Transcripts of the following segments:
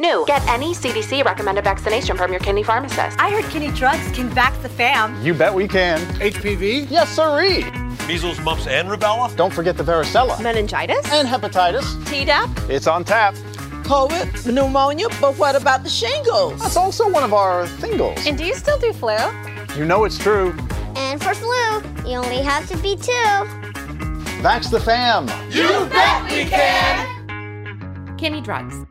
New. Get any CDC recommended vaccination from your Kinney pharmacist. I heard Kinney Drugs can vax the fam. You bet we can. HPV? Yes, sirree. Measles, mumps, and rubella? Don't forget the varicella. Meningitis? And hepatitis. Tdap? It's on tap. COVID, pneumonia, but what about the shingles? That's also one of our thingles. And do you still do flu? You know it's true. And for flu, you only have to be two. Vax the fam. You bet we can. Kinney Drugs.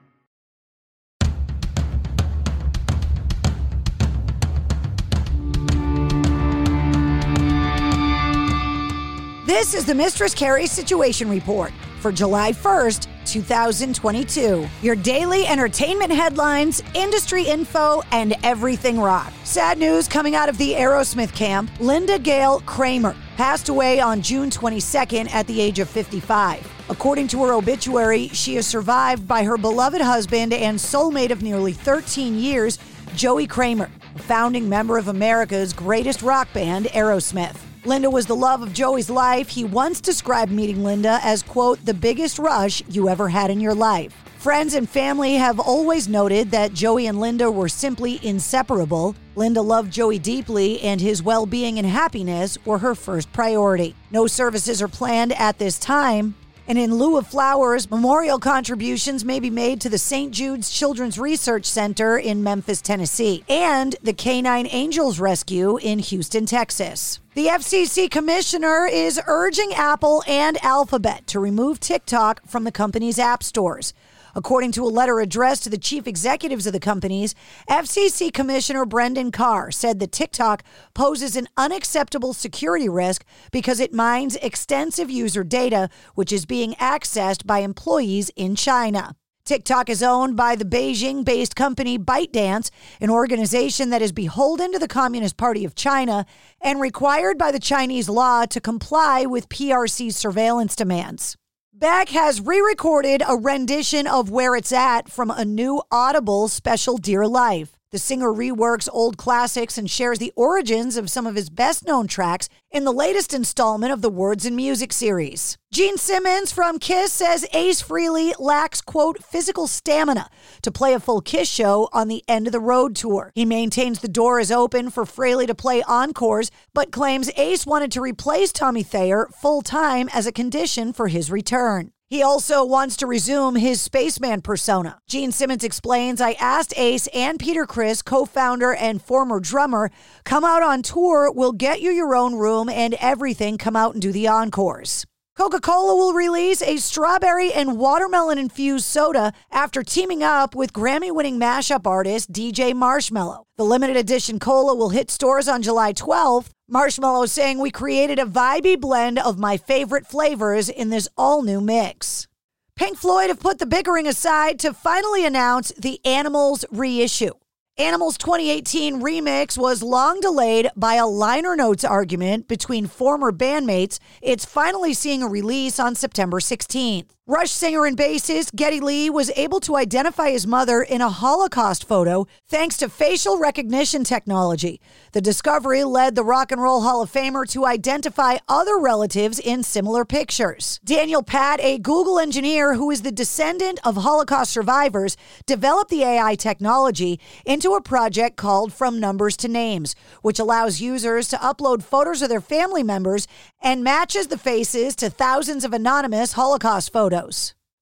This is the Mistress Carrie Situation Report for July 1st, 2022. Your daily entertainment headlines, industry info, and everything rock. Sad news coming out of the Aerosmith camp Linda Gale Kramer passed away on June 22nd at the age of 55. According to her obituary, she is survived by her beloved husband and soulmate of nearly 13 years, Joey Kramer, founding member of America's greatest rock band, Aerosmith. Linda was the love of Joey's life. He once described meeting Linda as, quote, the biggest rush you ever had in your life. Friends and family have always noted that Joey and Linda were simply inseparable. Linda loved Joey deeply, and his well being and happiness were her first priority. No services are planned at this time. And in lieu of flowers, memorial contributions may be made to the St. Jude's Children's Research Center in Memphis, Tennessee, and the Canine Angels Rescue in Houston, Texas. The FCC commissioner is urging Apple and Alphabet to remove TikTok from the company's app stores. According to a letter addressed to the chief executives of the companies, FCC Commissioner Brendan Carr said that TikTok poses an unacceptable security risk because it mines extensive user data, which is being accessed by employees in China. TikTok is owned by the Beijing based company ByteDance, an organization that is beholden to the Communist Party of China and required by the Chinese law to comply with PRC's surveillance demands. Beck has re recorded a rendition of Where It's At from a new Audible special Dear Life. The singer reworks old classics and shares the origins of some of his best known tracks in the latest installment of the Words and Music series. Gene Simmons from Kiss says Ace Frehley lacks, quote, physical stamina to play a full Kiss show on the end of the road tour. He maintains the door is open for Frehley to play encores, but claims Ace wanted to replace Tommy Thayer full time as a condition for his return. He also wants to resume his spaceman persona. Gene Simmons explains I asked Ace and Peter Criss, co founder and former drummer, come out on tour, we'll get you your own room and everything, come out and do the encores. Coca Cola will release a strawberry and watermelon infused soda after teaming up with Grammy winning mashup artist DJ Marshmello. The limited edition cola will hit stores on July 12th. Marshmello is saying we created a vibey blend of my favorite flavors in this all new mix. Pink Floyd have put the bickering aside to finally announce the Animals reissue. Animals 2018 remix was long delayed by a liner notes argument between former bandmates. It's finally seeing a release on September 16th. Rush singer and bassist Geddy Lee was able to identify his mother in a Holocaust photo thanks to facial recognition technology. The discovery led the Rock and Roll Hall of Famer to identify other relatives in similar pictures. Daniel Patt, a Google engineer who is the descendant of Holocaust survivors, developed the AI technology into a project called From Numbers to Names, which allows users to upload photos of their family members and matches the faces to thousands of anonymous Holocaust photos.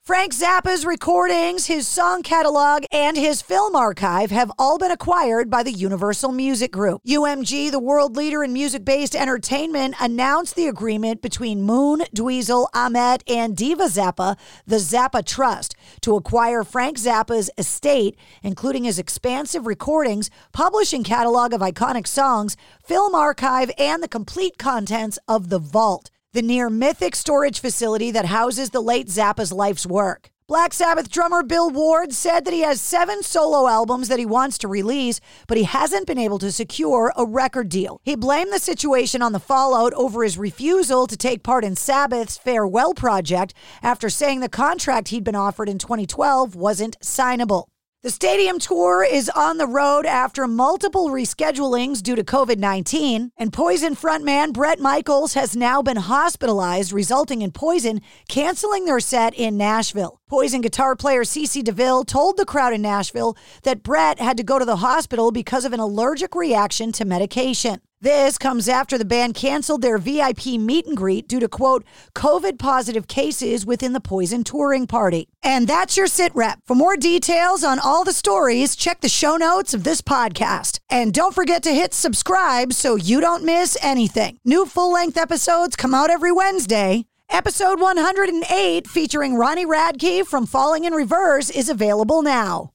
Frank Zappa's recordings, his song catalog, and his film archive have all been acquired by the Universal Music Group. UMG, the world leader in music based entertainment, announced the agreement between Moon, Dweezil, Ahmet, and Diva Zappa, the Zappa Trust, to acquire Frank Zappa's estate, including his expansive recordings, publishing catalog of iconic songs, film archive, and the complete contents of The Vault the near mythic storage facility that houses the late Zappa's life's work. Black Sabbath drummer Bill Ward said that he has seven solo albums that he wants to release, but he hasn't been able to secure a record deal. He blamed the situation on the fallout over his refusal to take part in Sabbath's farewell project after saying the contract he'd been offered in 2012 wasn't signable. The stadium tour is on the road after multiple reschedulings due to COVID 19, and Poison frontman Bret Michaels has now been hospitalized, resulting in Poison canceling their set in Nashville. Poison guitar player CC DeVille told the crowd in Nashville that Brett had to go to the hospital because of an allergic reaction to medication. This comes after the band canceled their VIP meet and greet due to, quote, COVID positive cases within the Poison touring party. And that's your sit rep. For more details on all the stories, check the show notes of this podcast. And don't forget to hit subscribe so you don't miss anything. New full length episodes come out every Wednesday. Episode 108, featuring Ronnie Radke from Falling in Reverse, is available now.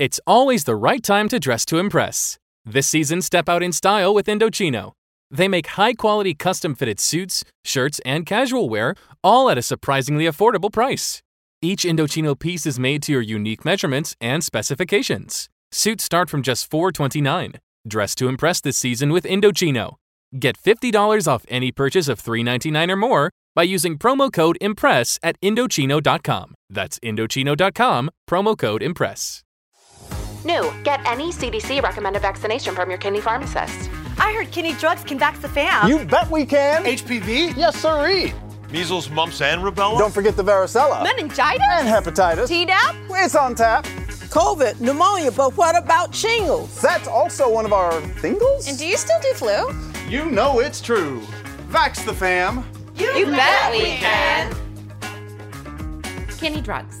It's always the right time to dress to impress. This season, step out in style with Indochino. They make high quality custom fitted suits, shirts, and casual wear, all at a surprisingly affordable price. Each Indochino piece is made to your unique measurements and specifications. Suits start from just $4.29. Dress to impress this season with Indochino. Get $50 off any purchase of $3.99 or more by using promo code IMPRESS at Indochino.com. That's Indochino.com, promo code IMPRESS. New, get any CDC recommended vaccination from your Kinney pharmacist. I heard Kinney drugs can vax the fam. You bet we can. HPV? Yes, sirree. Measles, mumps, and rubella? Don't forget the varicella. Meningitis? And hepatitis. Tdap? It's on tap. COVID, pneumonia, but what about shingles? That's also one of our thingles. And do you still do flu? You know it's true. Vax the fam. You, you bet, bet we can. Kinney drugs.